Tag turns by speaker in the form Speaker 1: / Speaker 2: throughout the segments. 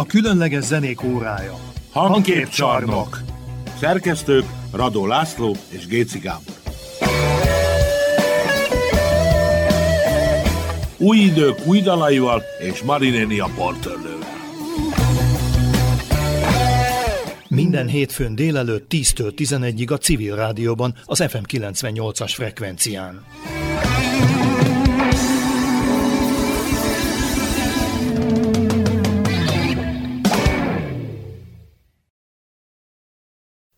Speaker 1: A különleges zenék órája.
Speaker 2: Hangképcsarnok. Szerkesztők Radó László és Géci Gábor. Új idők új dalaival és Marinéni a portörlővel.
Speaker 1: Minden hétfőn délelőtt 10-től 11-ig a civil rádióban, az FM 98-as frekvencián.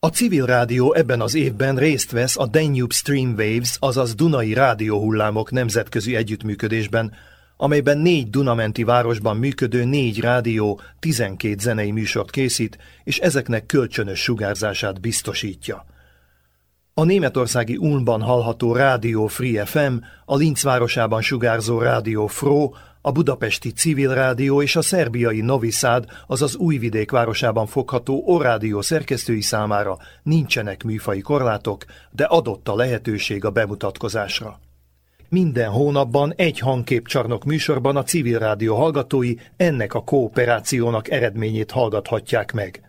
Speaker 1: A civil rádió ebben az évben részt vesz a Danube Streamwaves, azaz Dunai rádióhullámok nemzetközi együttműködésben, amelyben négy Dunamenti városban működő négy rádió 12 zenei műsort készít, és ezeknek kölcsönös sugárzását biztosítja. A németországi Ulmban hallható Rádió Free FM, a Linz városában sugárzó Rádió Fro, a budapesti civil rádió és a szerbiai Novi Sad, azaz Újvidék városában fogható Orádió szerkesztői számára nincsenek műfai korlátok, de adott a lehetőség a bemutatkozásra. Minden hónapban egy hangképcsarnok műsorban a civil rádió hallgatói ennek a kooperációnak eredményét hallgathatják meg.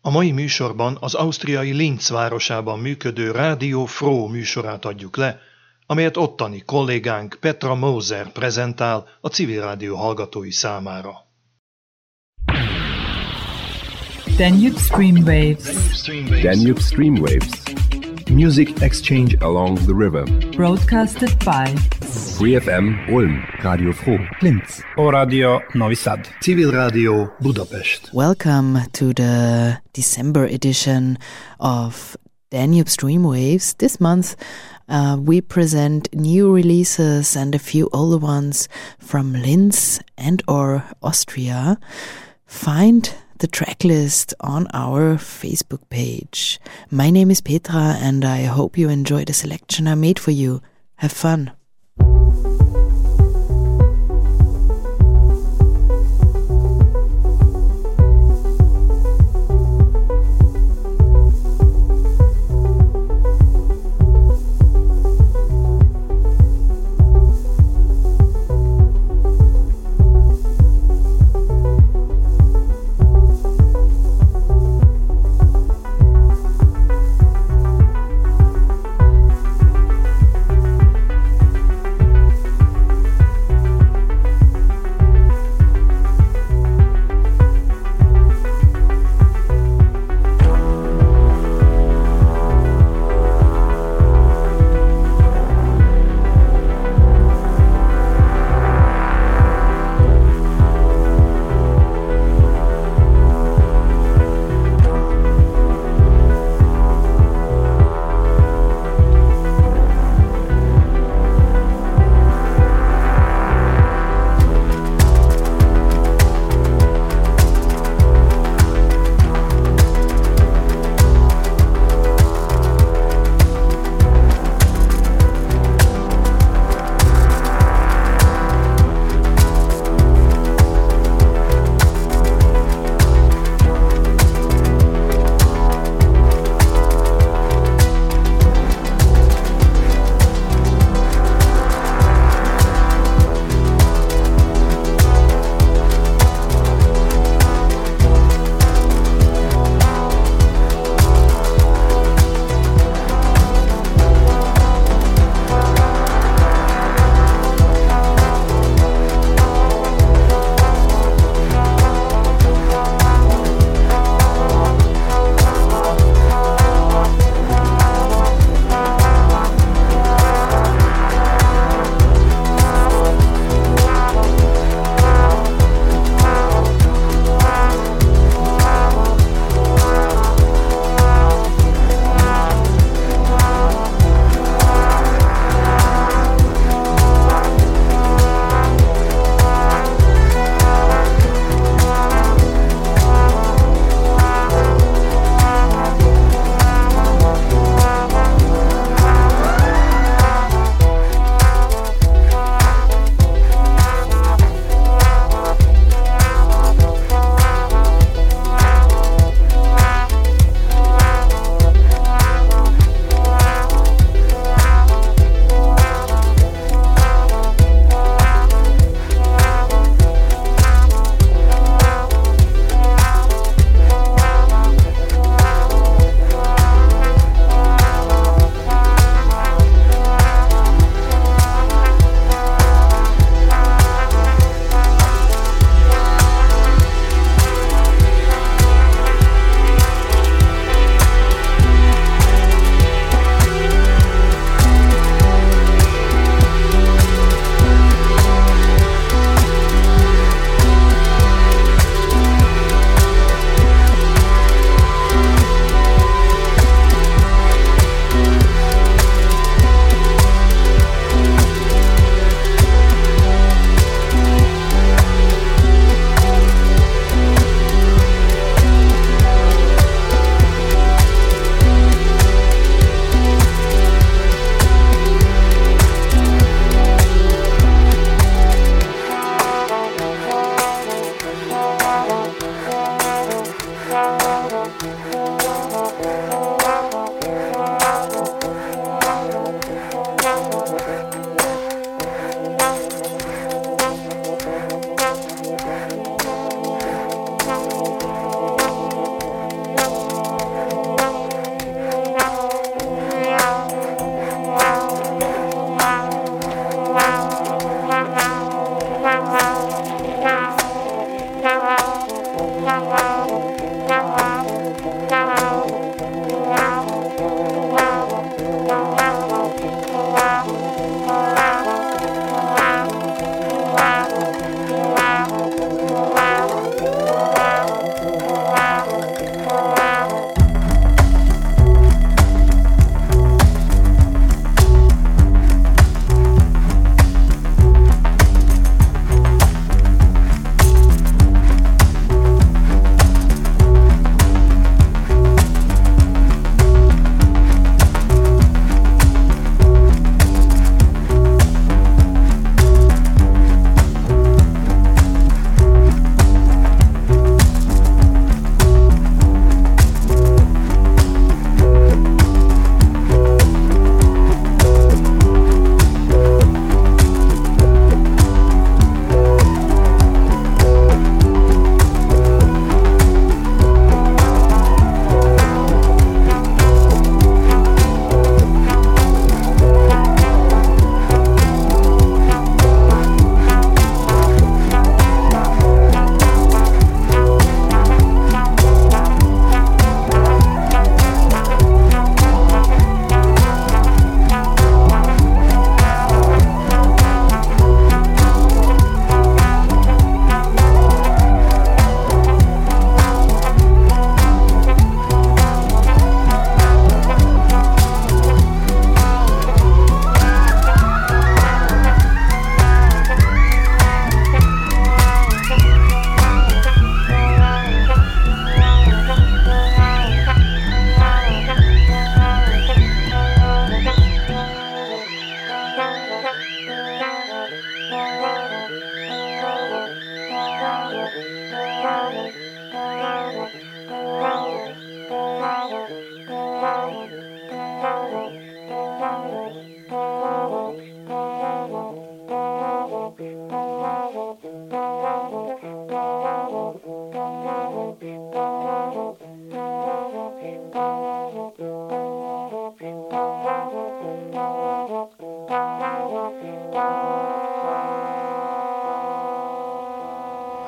Speaker 1: A mai műsorban az ausztriai Linz városában működő Rádió Fro műsorát adjuk le, amelyet ottani kollégánk Petra Moser prezentál a civil rádió hallgatói számára.
Speaker 3: Danube Streamwaves.
Speaker 4: Danube Streamwaves. Music exchange along the river.
Speaker 3: Broadcasted by
Speaker 4: Free FM Ulm. Radio Fro. Linz.
Speaker 5: O Radio Novi Sad.
Speaker 1: Civil Rádió Budapest.
Speaker 6: Welcome to the December edition of Danube Streamwaves. This month uh, we present new releases and a few older ones from Linz and or Austria. Find the tracklist on our Facebook page. My name is Petra and I hope you enjoy the selection I made for you. Have fun.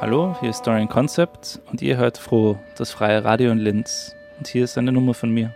Speaker 5: Hallo, hier ist Dorian Concept und ihr hört froh das freie Radio in Linz. Und hier ist eine Nummer von mir.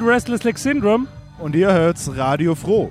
Speaker 7: Restless Leg Syndrome und ihr hört's Radio Froh.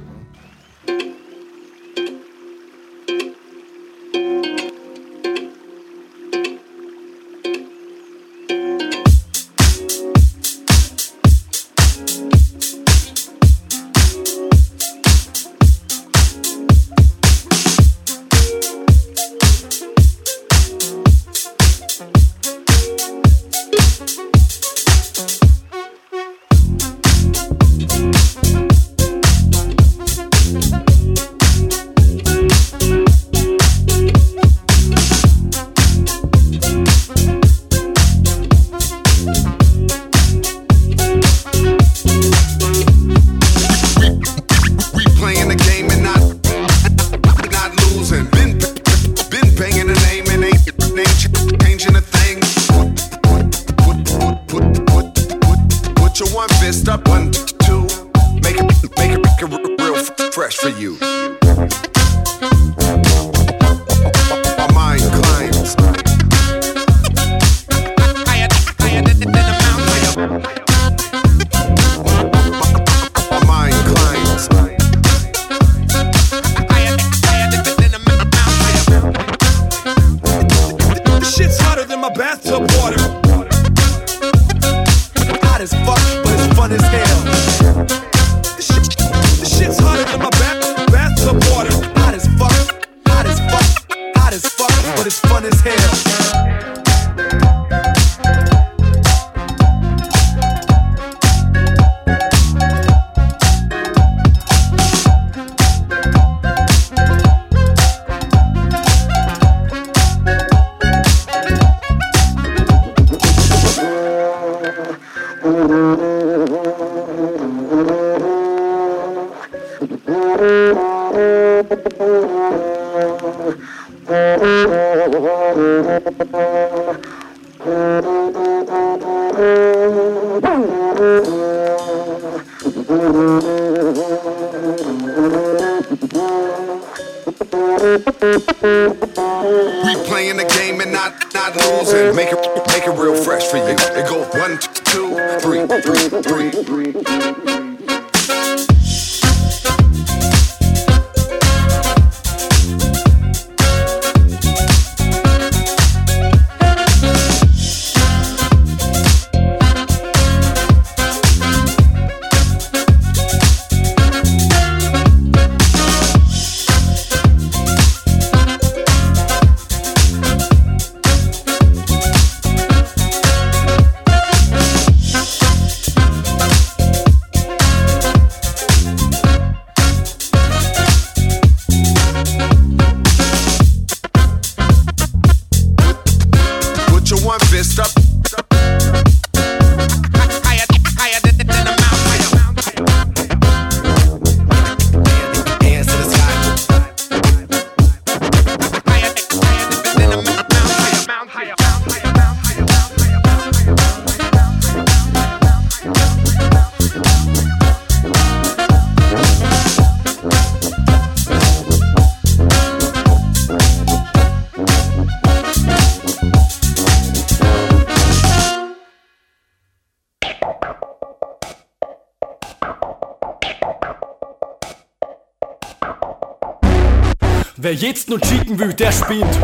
Speaker 8: Wer jetzt nur chicken will, der spinnt.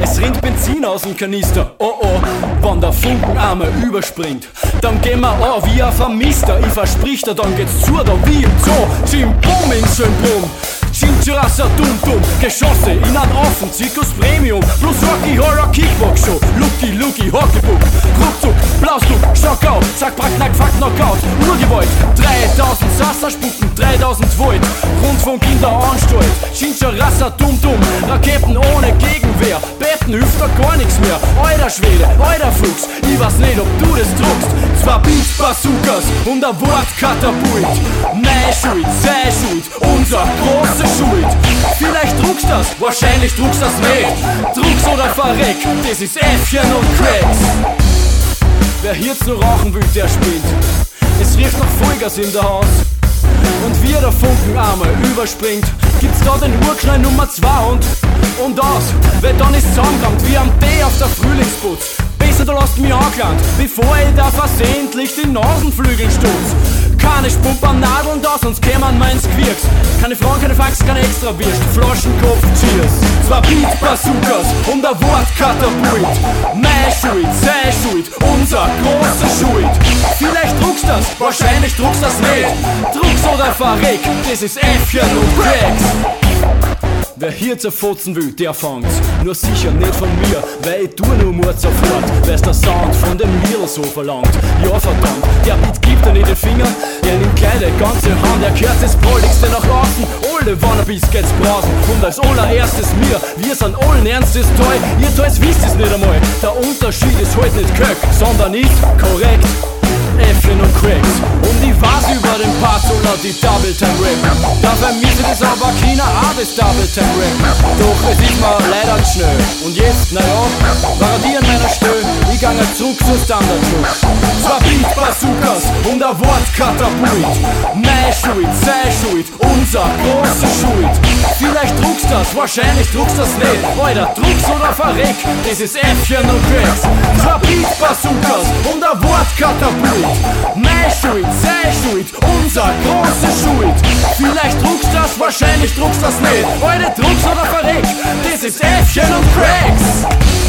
Speaker 8: Es rinnt Benzin aus dem Kanister. Oh oh, wenn der Funkenarme überspringt, dann gehen wir an wie ein Vermisster. Ich versprich dir, dann geht's zu, da wie im Zoo. Jim Booming Syndrom. Chinchirasa Dum Dum, Geschosse in einem Offen, Zirkus Premium, plus Rocky Horror Kickbox Show, Lucky Lucky Hockeybook, Ruckzuck, Blausdruck, Stockout, Zack Brack Nack Fuck Knockout, Urgewalt, 3000 Sasser spucken, 3000 Volt, Rundfunk in der Anstalt, Chinchirasa Dum Dum, Raketen ohne Gegenwehr, Betten hilft da gar nichts mehr, Euer Schwede, euer Fuchs, ich weiß nicht, ob du das druckst, zwei Beats Bazookas und ein Wortkatapult, meine Schuld, sei Schuld, unser großer Schuld. Vielleicht druckst das, wahrscheinlich druckst das nicht. Druckst oder verreck, das ist Äffchen und Cracks. Wer jetzt nur rauchen will, der spinnt. Es riecht nach Vollgas in der Haus. Und wie der Funkenarme überspringt, gibt's da den Urknall Nummer 2 und, und aus. Weil dann ist zusammengekommen wie am D auf der Frühlingsputz. Besser du lässt mich angelangt, bevor ich da versehentlich die Nasenflügel stutz. Keine Nadeln da, sonst kämen wir ins Quirks. Keine Frauen, keine Fax, keine extra Wirst. Flaschenkopf, Cheers. Zwei Beat Bazookas und ein Wortkatapult. Meine Schuld, sei Schuld, unser großer Schuld. Vielleicht druckst das, wahrscheinlich druckst das nicht. Druckst oder verreck, das ist Äffchen und Cracks. Wer hier zerfotzen will, der fangt's. Nur sicher nicht von mir, weil ich tu nur Mord sofort. Weil's der Sound von dem Lidl so verlangt. Ja, verdammt, der Beat gibt er nicht den Finger. Er nimmt die ganze Hand, er kehrt das Baldigste nach außen. Alle Wannabes geht's brausen. Und als allererstes mir, wir sind allen Ernstes toll. Ihr Teils wisst es nicht einmal. Der Unterschied ist halt nicht Köck, sondern ist korrekt. Äffchen und Cracks. Und ich weiß über den Part so laut die Double Time Rap. Da vermisse das aber keiner auch das Double Time Rap. Doch es ist mir leider schnell. Und jetzt, naja, war die an meiner Stelle. Ich gange zurück zur Standard Show. Zwei Beat Bazookas und ein Wortkatapult. Meine Schuld, sei Schuld, unser große Schuld. Vielleicht druckst das, wahrscheinlich druckst das nicht. Alter, druckst oder verreck, das ist Äffchen und Cracks. Zwei Beat Bazookas und ein Wortkatapult. Meine Schuld, sei Schuld, unser große Schuld. Vielleicht druckst das, wahrscheinlich druckst das nicht. Heute druckst oder verreck, das ist Äffchen und Cracks.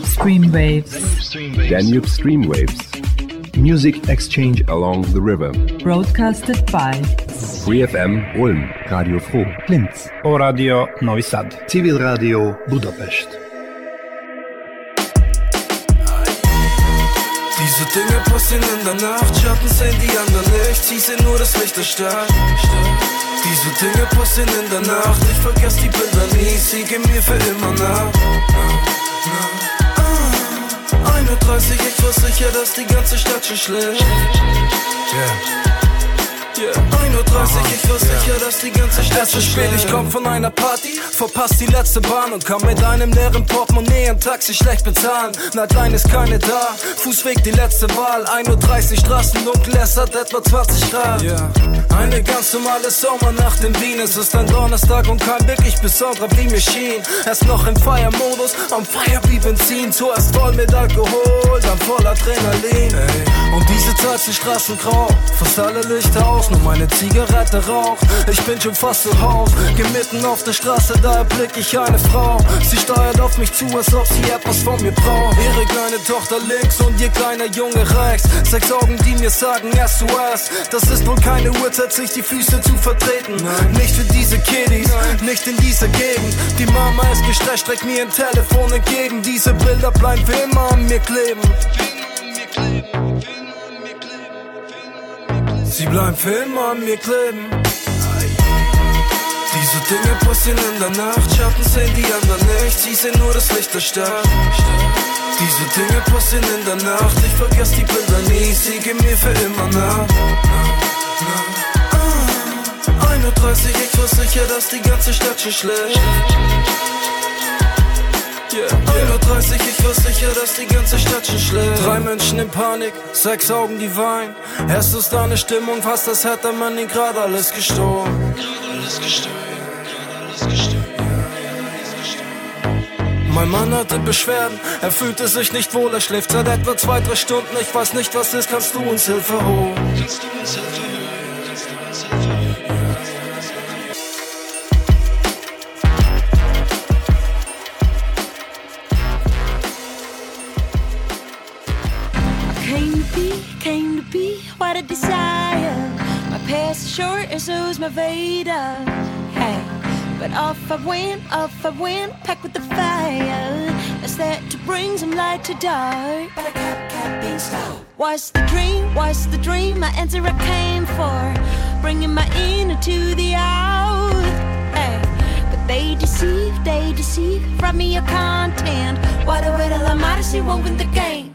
Speaker 3: Danube Stream Waves.
Speaker 4: Danube Stream Waves. Music exchange along the river.
Speaker 3: Broadcasted by
Speaker 4: Free FM Ulm. Radio Froh.
Speaker 9: Linz. O Radio Novi Sad.
Speaker 1: Civil Rádió Budapest.
Speaker 10: Diese Dinge passieren in der Nacht, Schatten sehen die anderen nicht, sie sehen nur das Licht der Stadt. Diese Dinge passieren in der Nacht, ich vergess die Bilder nie, sie gehen mir für immer nach. Ah, 31, ich war sicher, dass die ganze Stadt schon schläft. Yeah. Yeah. 31, ich war sicher, dass die ganze Stadt Es ist spät, ich komm von einer Party, verpasst die letzte Bahn und kann mit einem leeren Portemonnaie ein Taxi schlecht bezahlen. Nightline ist keine da, Fußweg die letzte Wahl. 1.30 Uhr Straßen dunkel, es hat etwa 20 Grad. Yeah. Eine ganz normale Sommernacht in Wien, es ist ein Donnerstag und kein wirklich besonderer wie mir schien. Erst noch im Feiermodus, am Feier wie Benzin, zuerst voll mit Alkohol, dann voll Adrenalin. Ey. Und diese Zeit sind Straßen grau, fast alle Lichter aus, nur meine Zigarette raucht. Ich bin schon fast zu Haus, geh mitten auf der Straße, da erblick ich eine Frau. Sie steuert auf mich zu, als ob sie etwas von mir braucht. Ihre kleine Tochter links und ihr kleiner Junge rechts. Sechs Augen, die mir sagen SOS. Das ist wohl keine Uhrzeit, sich die Füße zu vertreten. Nicht für diese Kiddies, nicht in dieser Gegend. Die Mama ist gestresst, streckt mir ein Telefon entgegen. Diese Bilder bleiben für immer an mir kleben. Sie bleiben für immer an mir kleben. Dinge passieren in der Nacht, Schatten sehen die anderen nicht, sie sehen nur das Licht der Stadt. Diese Dinge passieren in der Nacht, ich vergess die Bilder nie, sie gehen mir für immer nach. Ah, 31, ich war sicher, dass die ganze Stadt schon schläft. Yeah. 31, ich war sicher, dass die ganze Stadt schon schläft. Drei Menschen in Panik, sechs Augen, die weinen. Erst ist da eine Stimmung, fast als hätte man ihn gerade alles gestohlen. Mein Mann hatte Beschwerden, er fühlte sich nicht wohl, er schläft seit etwa zwei, drei Stunden. Ich weiß nicht, was ist, kannst du uns Hilfe holen? Kannst du uns Hilfe holen?
Speaker 11: Hey, but off I went, off I went, packed with the fire. That's that to bring some light to dark. But I kept, kept being slow. What's the dream? What's the dream? My answer I came for, bringing my inner to the out. Hey, but they deceive, they deceive, rob me your content. Why the way till I'm modesty won't win the game?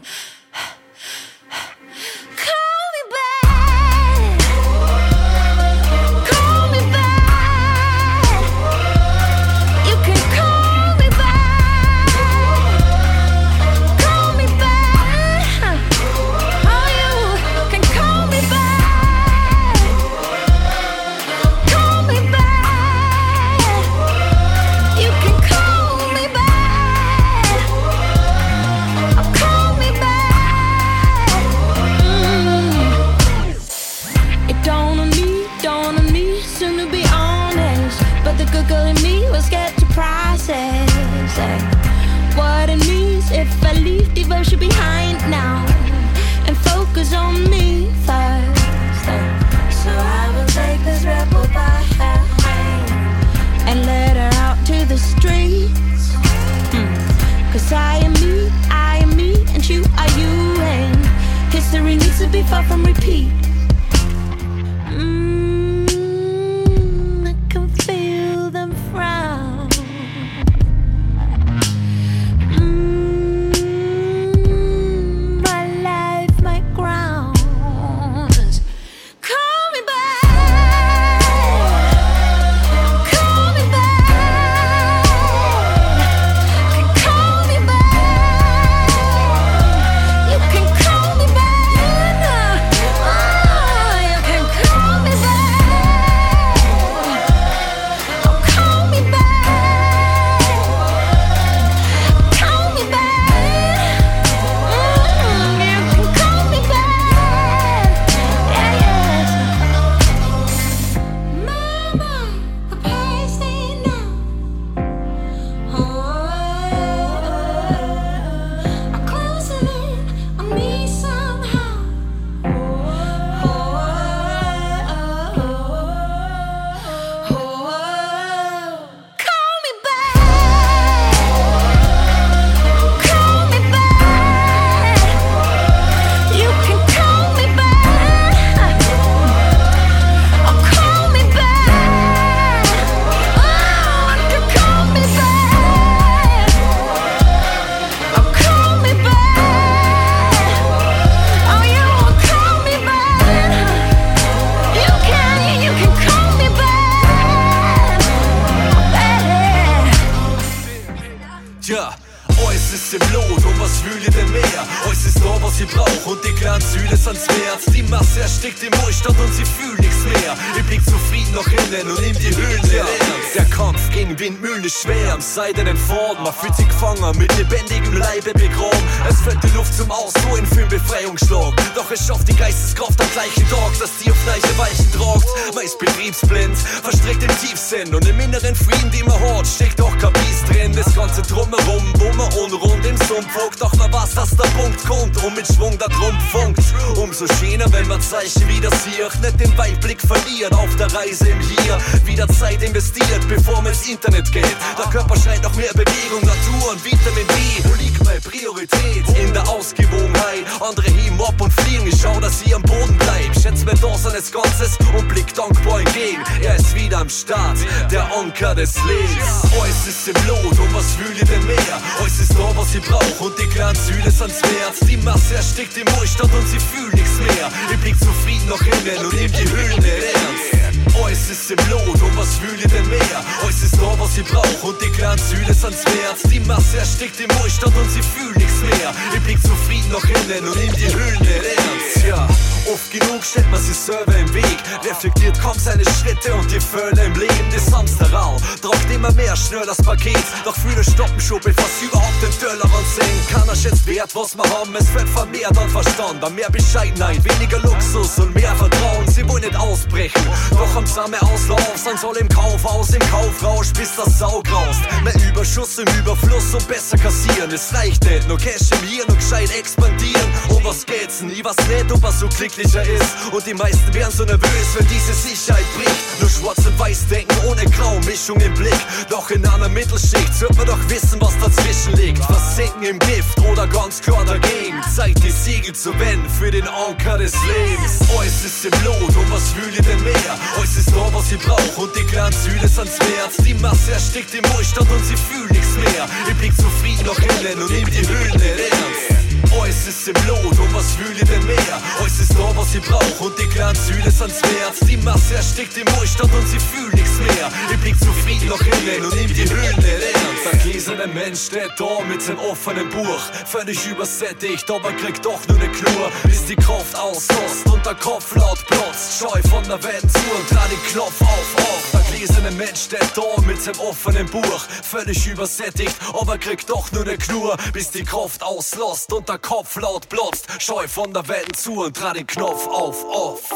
Speaker 12: Priorität? In der Ausgewogenheit. Andere heben ab und fliegen, ich schau, dass ich am Boden bleib. Schätz mir das seines Ganzes und blick dankbar entgegen. Er ist am Start, der Anker des Lebens. Alles ist im Lot und was ihr denn mehr? Alles ist da, was ich brauch und die kleinen Sühle sind's wert. Die Masse erstickt im Wohlstand und sie fühlt nichts mehr. Ich blick zufrieden nach innen und nimm die Hüllen nicht ernst. Alles ist im Lot und was ihr denn mehr? Alles ist da, was ich brauch und die kleinen Sühle sind's wert. Die Masse erstickt im Wohlstand und sie fühlt nichts mehr. Ich blick zufrieden nach innen und nimm die nicht ernst. Ja. Oft genug stellt man sich selber im Weg, reflektiert kaum seine Schritte und die Völle im Leben des Hamsterrau. Tragt immer mehr schnell das Paket, doch viele stoppen schon, bevor sie überhaupt den Tellerrand sehen. Keiner schätzt wert, was wir haben, es wird vermehrt an Verstand, an mehr Bescheidenheit, weniger Luxus und mehr Vertrauen. Sie wollen nicht ausbrechen, doch am Samen Auslauf, dann soll im Kaufhaus, im Kaufrausch, bis das Sau graust. Mehr Überschuss im Überfluss und besser kassieren, es reicht nicht, nur Cash im Hier, nur gescheit expandieren. Um was geht's denn? Ich weiß nicht, ob er so glücklicher ist. Und die meisten wären so nervös, wenn diese Sicherheit bricht. Nur schwarz und weiß denken, ohne Grau, Mischung im Blick. Doch in einer Mittelschicht wird man doch wissen, was dazwischen liegt. Versinken im Gift oder ganz klar dagegen. Zeit, die Siegel zu wenden für den Anker des Lebens. Alles ist im Lot und was will ihr denn mehr? Alles ist da, was ihr braucht und die kleinen Sühle sind's wert. Die Masse erstickt im Wohlstand und sie fühlt nichts mehr. Ich blick zufrieden nach innen und nimm die nicht ernst. Alles ist im Lot und was will ihr denn mehr? Alles ist da, was ihr braucht und die kleinen Sühle sind's wert. Die Masse erstickt im Wohlstand und sie fühlt nichts mehr. Ich blick zufrieden nach innen und nimm die Hüllen nicht ernst. Der gläserne Mensch steht da mit seinem offenen Buch. Völlig übersättigt, aber kriegt doch nur ne Klur. Bis die Kraft auslost und der Kopf laut plotzt. Scheu von der Welt zu und dran den Knopf auf, auf. Der gläserne Mensch steht da mit seinem offenen Buch. Völlig übersättigt, aber kriegt doch nur ne Knur. Bis die Kraft auslost und der Kopf laut blotzt. Scheu von der Welt zu und dran den Knopf auf, off.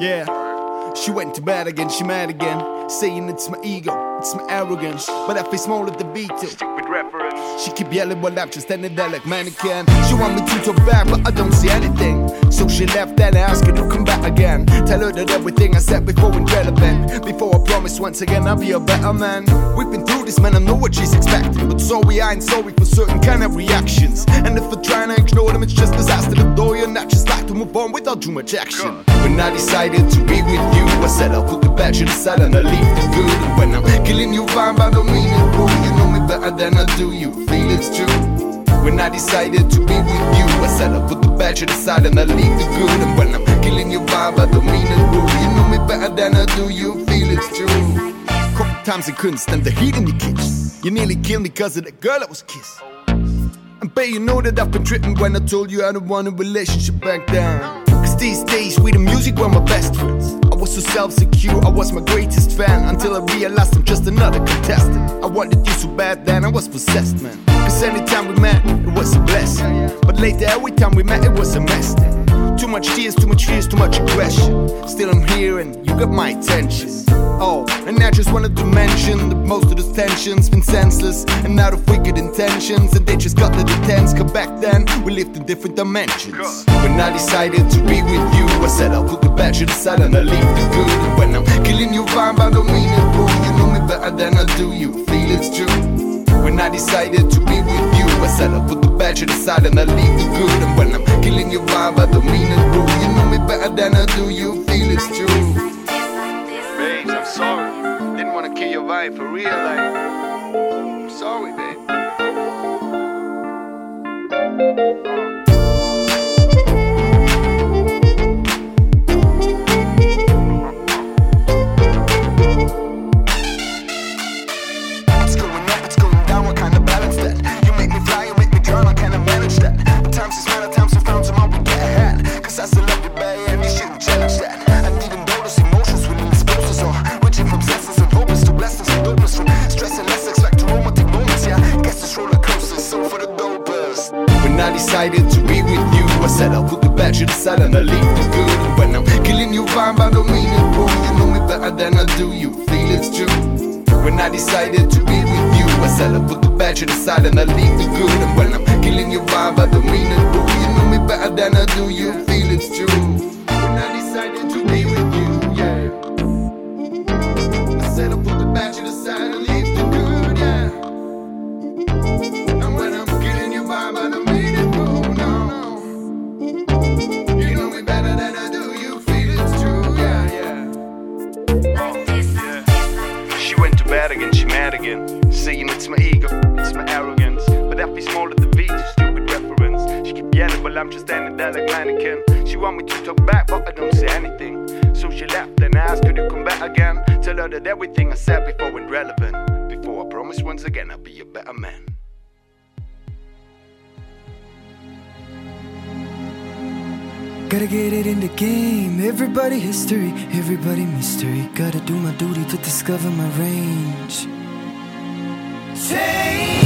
Speaker 13: Yeah. She went to bed again, she mad again. Saying it's my ego, it's my arrogance. But I face more of the beat too. Stupid She keep yelling while I'm just standing there like mannequin. She want me to talk back, but I don't see anything. So she left and I asked her to come back again. Tell her that everything I said before ain't relevant. Before I promise once again I'll be a better man. We've been through this, man, I know what she's expecting. But sorry, I ain't sorry for certain kind of reactions. And if we're trying to ignore them, it's just disaster. The door, you're not just like to move on without too much action. When I decided to be with you, I said I'll put the bad shit aside and I leave the good. And when I'm killing you, fine, I don't mean it better than I do, you feel it's true. When I decided to be with you, I said I'll put the bad shit aside and I leave the good. And when I'm killing your vibe, I don't mean it rude. You know me better than I do, you feel it's true. Couple times I couldn't stand the heat in your kitchen. You nearly killed me cause of the girl I was kissing. And bet you know that I've been tripping when I told you I don't want a relationship back then. These days we the music were my best friends. I was so self-secure, I was my greatest fan Until I realized I'm just another contestant I wanted you so bad then I was possessed man Cause anytime we met, it was a blessing But later every time we met, it was a mess then. Too much tears, too much fears, too much aggression Still I'm here and you got my attention Oh, and I just wanted to mention that most of those tensions been senseless and out of wicked intentions, and they just got the tense. Cause back then we lived in different dimensions. When I decided to be with you, I said I'll put the bad shit aside and I leave the good. And when I'm killing you, vibe, I don't mean it rude. You know me better than I do. You feel it's true. When I decided to be with you, I said I'll put the bad shit aside and I leave the good. And when I'm killing your vibe, I don't mean it rude. You know me better than I do. You feel it's true. Babes, I'm sorry. Didn't want to kill your vibe for real, like. I'm sorry, babe. Uh. You decide and I leave the good. And when I'm killing you vibe, I don't mean it wrong. You know me better than I do, you feel it's true. When I decided to be with you, I said I put the bad to the side and I leave the good. And when I'm killing your vibe, I don't mean it wrong. You know me better than I do, you feel it's true. When I decided to be with you, I'm
Speaker 14: just standing there like mannequin. She want me to talk back, but I don't say anything. So she left and asked, could you come back again? Tell her that everything I said before went relevant. Before I promise once again I'll be a better man.
Speaker 15: Gotta get it in the game. Everybody history, everybody mystery. Gotta do my duty to discover my range. Change!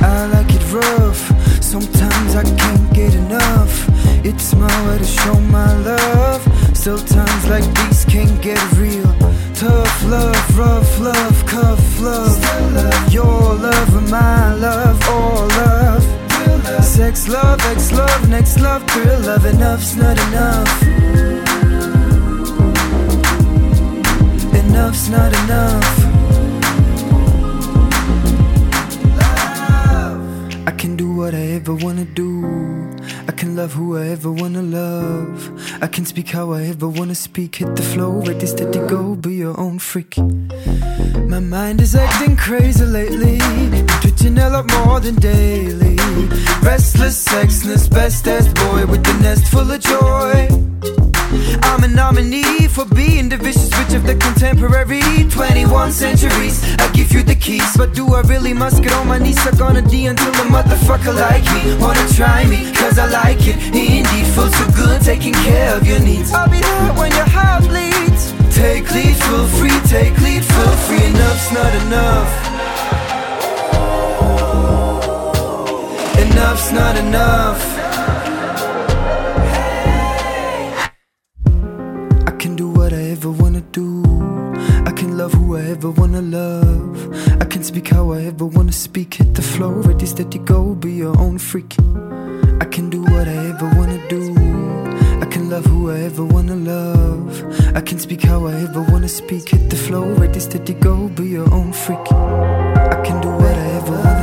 Speaker 15: I like it rough. Sometimes I can't get enough. It's my way to show my love. Still times like these can't get real. Tough love, rough love, cuff love. love. Your love and my love, all love. Sex love, ex love, next love, thrill love. Enough's not enough. Enough's not enough. Can do what I ever wanna do. I can love who I ever wanna love. I can speak how I ever wanna speak. Hit the flow, ready, steady, go. Be your own freak. My mind is acting crazy lately. Twitching a lot more than daily. Restless sexness, best ass boy with the nest full of joy. I'm a nominee for being the vicious witch of the contemporary 21 centuries. I give you the keys, but do I really must get on my knees? Suck on a D until a motherfucker like me wanna try me, cause I like it. Indeed, feels so good taking care of your needs. I'll be there when your heart bleeds. Take lead, feel free, take lead, feel free. Enough's not enough. Enough's not enough. Speak. Hit the flow, ready, steady, go. Be your own freak. I can do what I ever wanna do. I can love who I ever wanna love. I can speak how I ever wanna speak. Hit the flow, ready, steady, go. Be your own freak. I can do what I ever wanna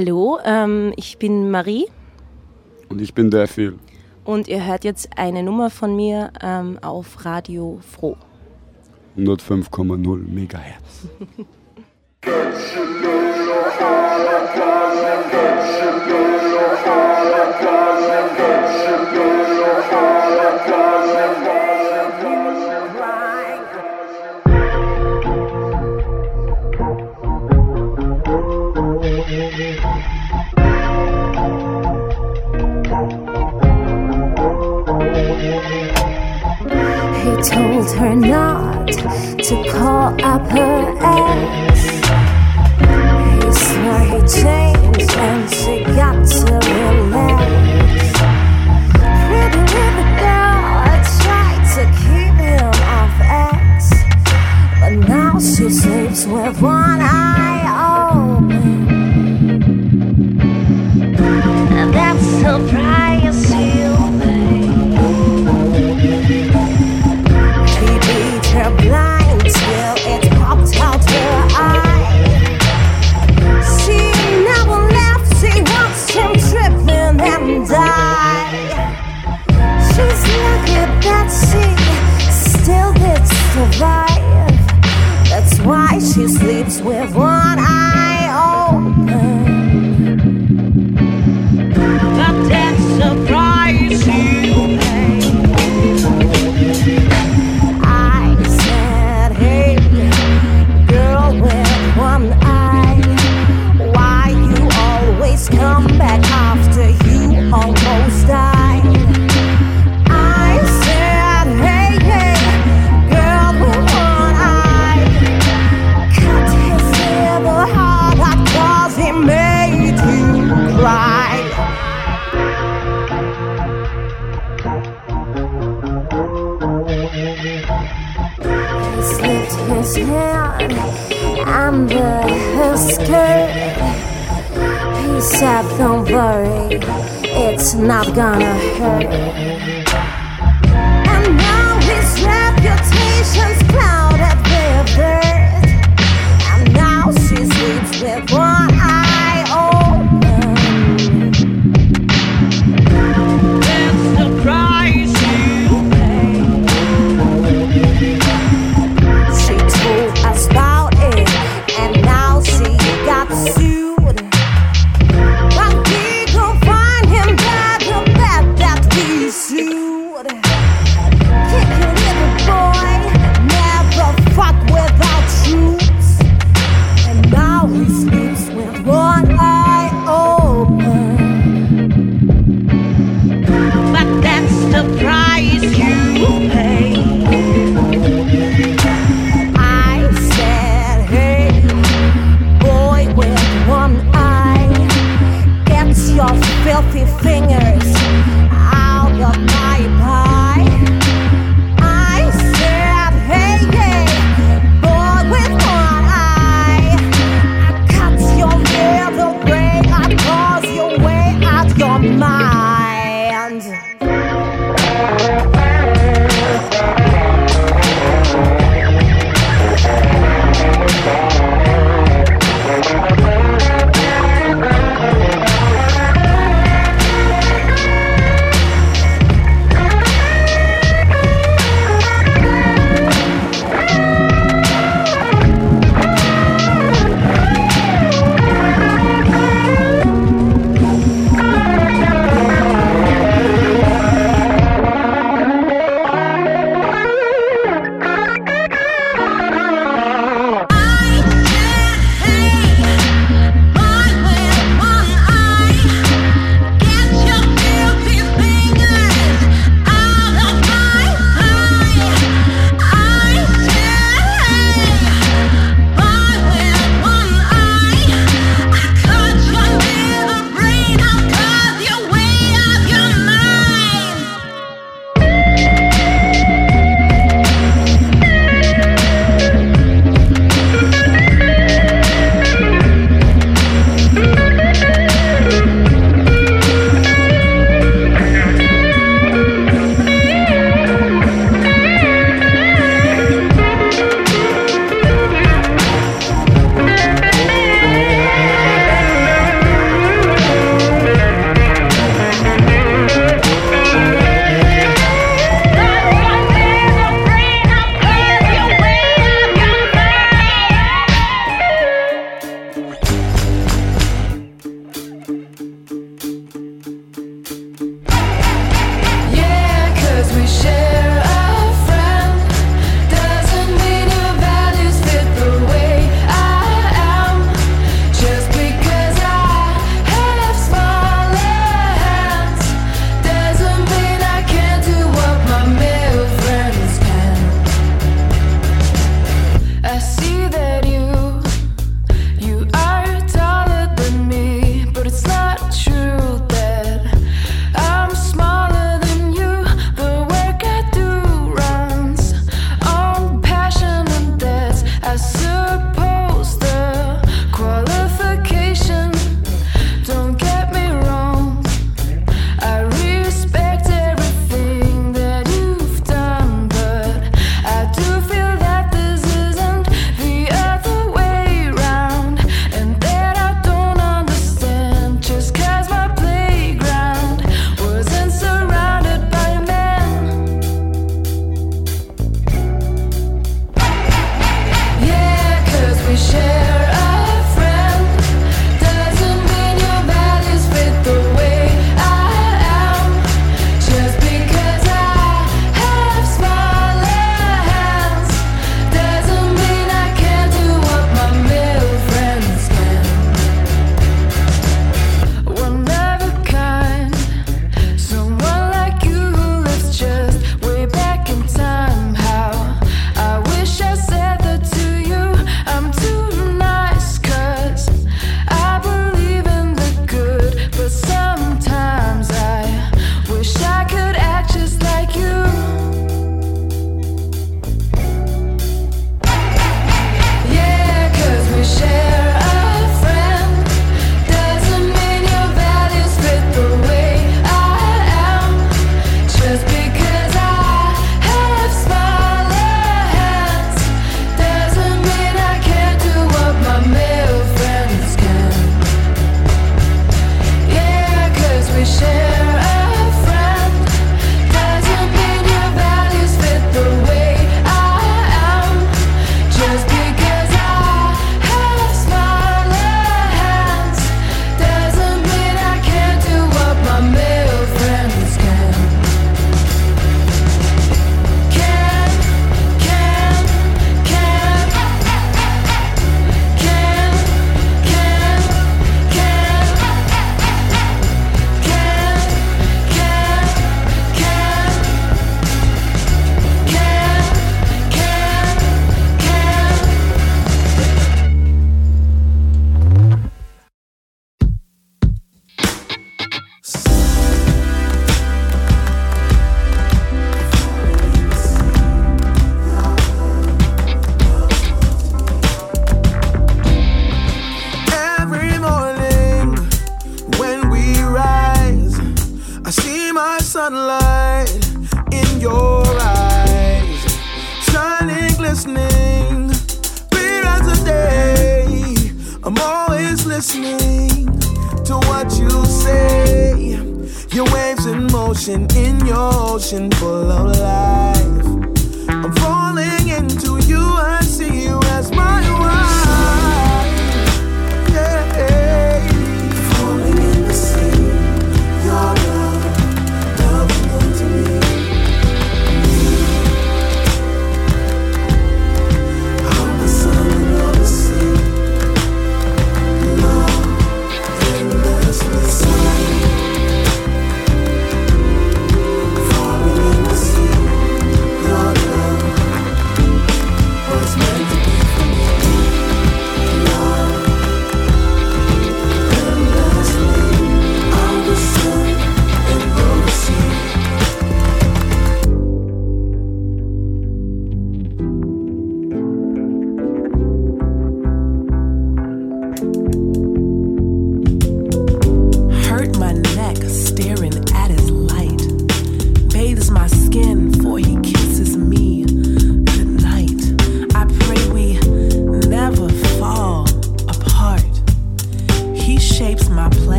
Speaker 16: Hallo, ähm, ich bin Marie.
Speaker 17: Und ich bin der Phil.
Speaker 16: Und ihr hört jetzt eine Nummer von mir ähm, auf Radio Froh.
Speaker 17: 105,0 Megahertz.
Speaker 11: told her not to call up her ex. He swore he changed and she got to relax. Pretty little girl tried to keep him off but now she sleeps with one eye open. And that's surprise We're gonna hurt.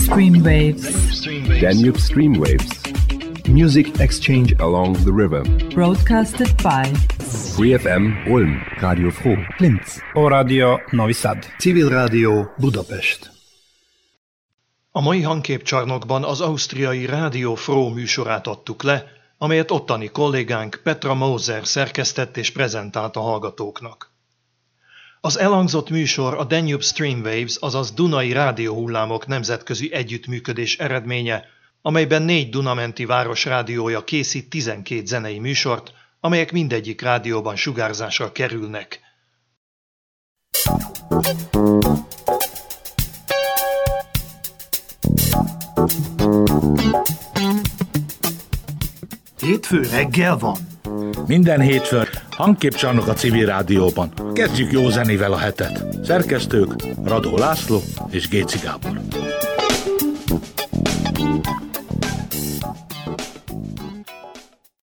Speaker 3: Danube Stream Waves.
Speaker 4: Danube Streamwaves. Music exchange along the river.
Speaker 3: Broadcasted by
Speaker 4: Free FM Ulm. Radio Froh.
Speaker 9: Linz. O Radio Novi Sad.
Speaker 1: Civil Rádió Budapest. A mai hangképcsarnokban az ausztriai Rádió Fró műsorát adtuk le, amelyet ottani kollégánk Petra Moser szerkesztett és prezentált a hallgatóknak. Az elhangzott műsor a Danube Streamwaves, azaz Dunai rádióhullámok nemzetközi együttműködés eredménye, amelyben négy Dunamenti város rádiója készít 12 zenei műsort, amelyek mindegyik rádióban sugárzásra kerülnek.
Speaker 2: Hétfő reggel van. Minden hétfőn hangképcsarnok a civil rádióban. Kezdjük jó zenével a hetet. Szerkesztők Radó László és Géci Gábor.